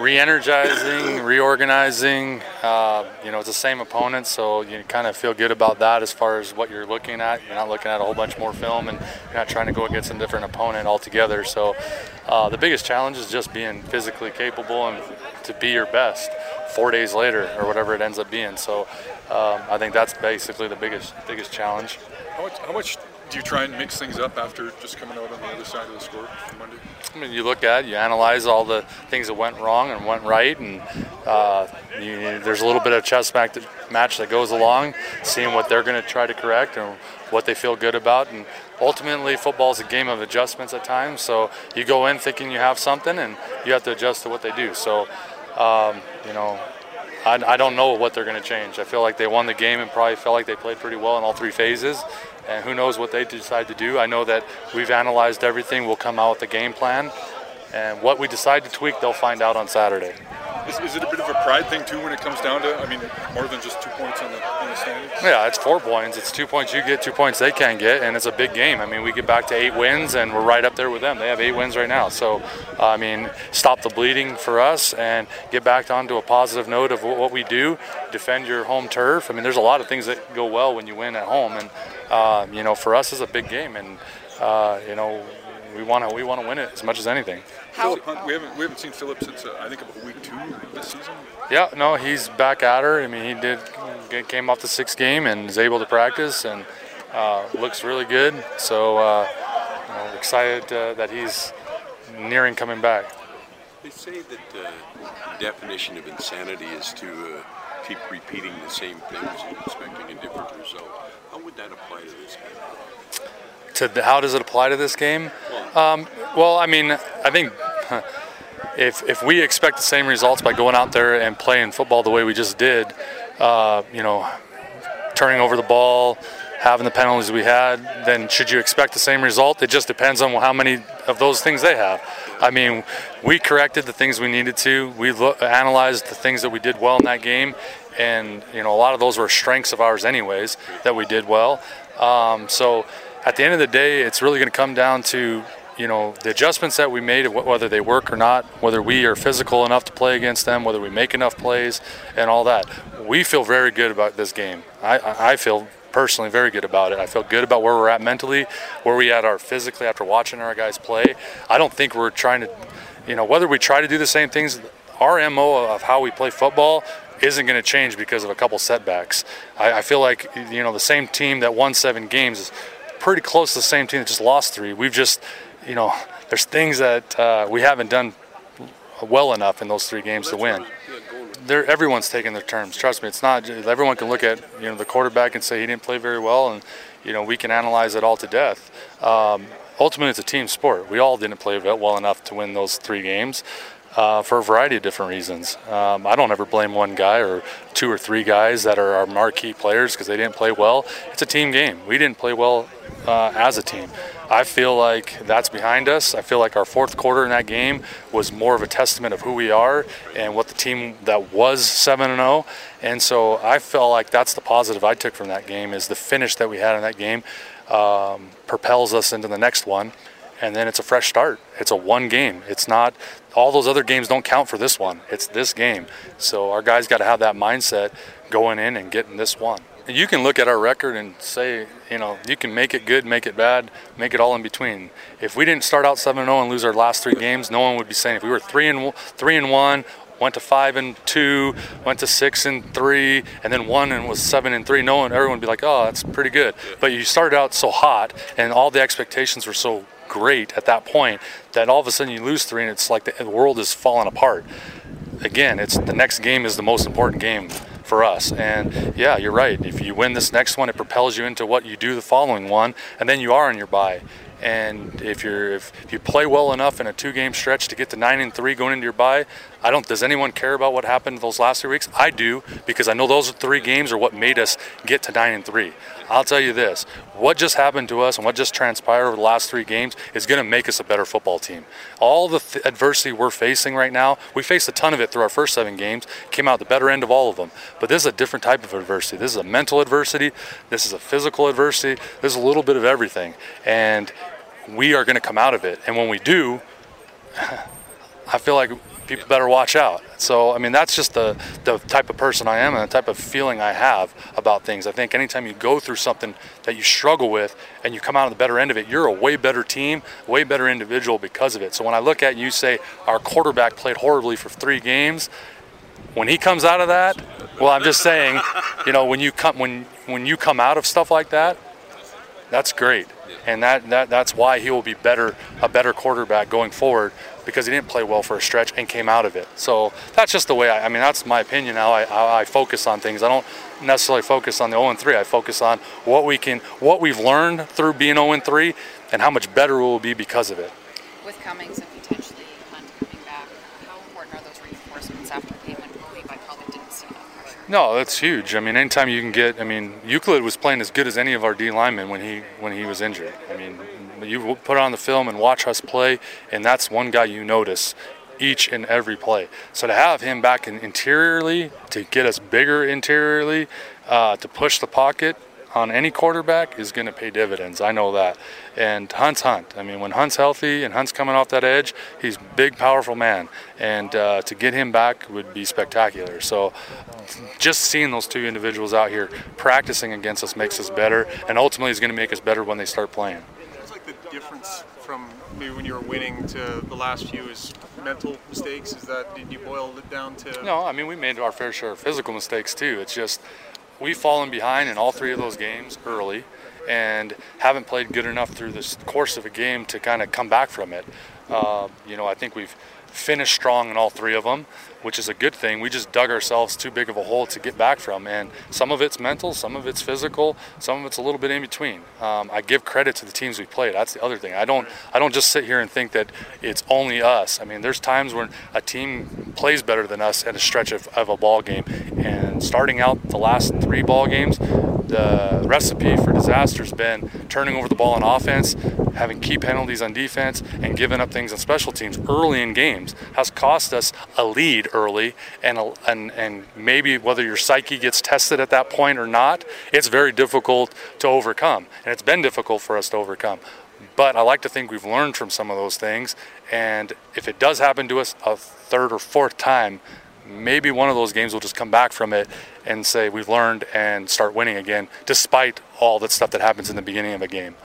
re-energizing, reorganizing. Uh, you know, it's the same opponent, so you kind of feel good about that as far as what you're looking at. You're not looking at a whole bunch more film, and you're not trying to go against a different opponent altogether. So, uh, the biggest challenge is just being physically capable and to be your best four days later, or whatever it ends up being. So, um, I think that's basically the biggest biggest challenge. How much, how much do you try and mix things up after just coming out on the other side of the score on Monday? I mean, you look at, you analyze all the things that went wrong and went right, and uh, you, there's a little bit of chess match that goes along, seeing what they're going to try to correct and what they feel good about. And ultimately, football is a game of adjustments at times. So you go in thinking you have something, and you have to adjust to what they do. So, um, you know, I, I, don't know what they're going to change. I feel like they won the game and probably felt like they played pretty well in all three phases and who knows what they decide to do. I know that we've analyzed everything. We'll come out with a game plan, and what we decide to tweak, they'll find out on Saturday. Is, is, it a bit of a pride thing too when it comes down to? I mean, more than just two points on the, on the standings. Yeah, it's four points. It's two points you get, two points they can't get, and it's a big game. I mean, we get back to eight wins, and we're right up there with them. They have eight wins right now. So, I mean, stop the bleeding for us and get back onto a positive note of what we do. Defend your home turf. I mean, there's a lot of things that go well when you win at home, and uh, you know, for us, it's a big game, and uh, you know, we want to we want to win it as much as anything. How, Hunt, we haven't we haven't seen Philip since uh, I think about week two this season. Yeah, no, he's back at her. I mean, he did came off the sixth game and is able to practice and uh, looks really good. So uh, you know, excited uh, that he's nearing coming back. They say that uh, the definition of insanity is to uh, keep repeating the same things and expecting a different result. How would that apply to this game? To the, how does it apply to this game? Um, well, I mean, I think if if we expect the same results by going out there and playing football the way we just did, uh, you know, turning over the ball, having the penalties we had, then should you expect the same result? It just depends on how many of those things they have. I mean, we corrected the things we needed to. We lo- analyzed the things that we did well in that game, and you know, a lot of those were strengths of ours, anyways, that we did well. Um, so, at the end of the day, it's really going to come down to you know the adjustments that we made, whether they work or not, whether we are physical enough to play against them, whether we make enough plays, and all that. We feel very good about this game. I, I feel personally very good about it. I feel good about where we're at mentally, where we at are physically after watching our guys play. I don't think we're trying to, you know, whether we try to do the same things, our mo of how we play football isn't going to change because of a couple setbacks. I, I feel like you know the same team that won seven games is pretty close to the same team that just lost three. We've just you know, there's things that uh, we haven't done well enough in those three games to win. They're, everyone's taking their terms. Trust me, it's not. Everyone can look at you know the quarterback and say he didn't play very well, and you know we can analyze it all to death. Um, ultimately, it's a team sport. We all didn't play well enough to win those three games. Uh, for a variety of different reasons. Um, I don't ever blame one guy or two or three guys that are our marquee players because they didn't play well. It's a team game. We didn't play well uh, as a team. I feel like that's behind us. I feel like our fourth quarter in that game was more of a testament of who we are and what the team that was 7 and 0. And so I felt like that's the positive I took from that game is the finish that we had in that game um, propels us into the next one. And then it's a fresh start. It's a one game. It's not all those other games don't count for this one. It's this game. So our guys got to have that mindset going in and getting this one you can look at our record and say, you know, you can make it good, make it bad, make it all in between. If we didn't start out 7 0 and lose our last three games, no one would be saying if we were 3 and 3 and 1, went to 5 and 2, went to 6 and 3, and then 1 and was 7 and 3, no one everyone would be like, "Oh, that's pretty good." But you started out so hot and all the expectations were so great at that point that all of a sudden you lose 3 and it's like the, the world is falling apart. Again, it's the next game is the most important game for us. And yeah, you're right. If you win this next one, it propels you into what you do the following one, and then you are on your bye. And if you're if, if you play well enough in a two-game stretch to get to nine and three going into your bye, I don't. Does anyone care about what happened those last three weeks? I do because I know those three games are what made us get to nine and three. I'll tell you this: what just happened to us and what just transpired over the last three games is going to make us a better football team. All the th- adversity we're facing right now, we faced a ton of it through our first seven games. Came out the better end of all of them. But this is a different type of adversity. This is a mental adversity. This is a physical adversity. This is a little bit of everything, and we are going to come out of it. And when we do, I feel like people better watch out. So I mean that's just the the type of person I am and the type of feeling I have about things. I think anytime you go through something that you struggle with and you come out on the better end of it, you're a way better team, way better individual because of it. So when I look at you say our quarterback played horribly for 3 games, when he comes out of that, well I'm just saying, you know, when you come when when you come out of stuff like that, that's great. And that, that that's why he will be better a better quarterback going forward because he didn't play well for a stretch and came out of it. So that's just the way I, I mean that's my opinion how I, how I focus on things. I don't necessarily focus on the 0 3. I focus on what we can what we've learned through being 0 3 and how much better we will be because of it. With Cummings and potentially Hunt coming back, how important are those reinforcements after when I probably didn't see that pressure? No, that's huge. I mean, anytime you can get, I mean, Euclid was playing as good as any of our D linemen when he when he was injured. I mean, you put on the film and watch us play, and that's one guy you notice each and every play. So to have him back in interiorly, to get us bigger interiorly, uh, to push the pocket on any quarterback is going to pay dividends. I know that. And Hunt's Hunt. I mean, when Hunt's healthy and Hunt's coming off that edge, he's big, powerful man. And uh, to get him back would be spectacular. So just seeing those two individuals out here practicing against us makes us better, and ultimately is going to make us better when they start playing difference from maybe when you were winning to the last few is mental mistakes? Is that did you boil it down to? No, I mean we made our fair share of physical mistakes too. It's just we've fallen behind in all three of those games early, and haven't played good enough through the course of a game to kind of come back from it. Uh, you know, I think we've finished strong in all three of them, which is a good thing. We just dug ourselves too big of a hole to get back from, and some of it's mental, some of it's physical, some of it's a little bit in between. Um, I give credit to the teams we played. That's the other thing. I don't I don't just sit here and think that it's only us. I mean, there's times when a team plays better than us at a stretch of, of a ball game, and starting out the last three ball games, the recipe for disaster has been turning over the ball on offense, having key penalties on defense, and giving up things on special teams early in games has cost us a lead early, and and and maybe whether your psyche gets tested at that point or not, it's very difficult to overcome, and it's been difficult for us to overcome. But I like to think we've learned from some of those things, and if it does happen to us a third or fourth time, maybe one of those games will just come back from it and say we've learned and start winning again, despite all that stuff that happens in the beginning of a game.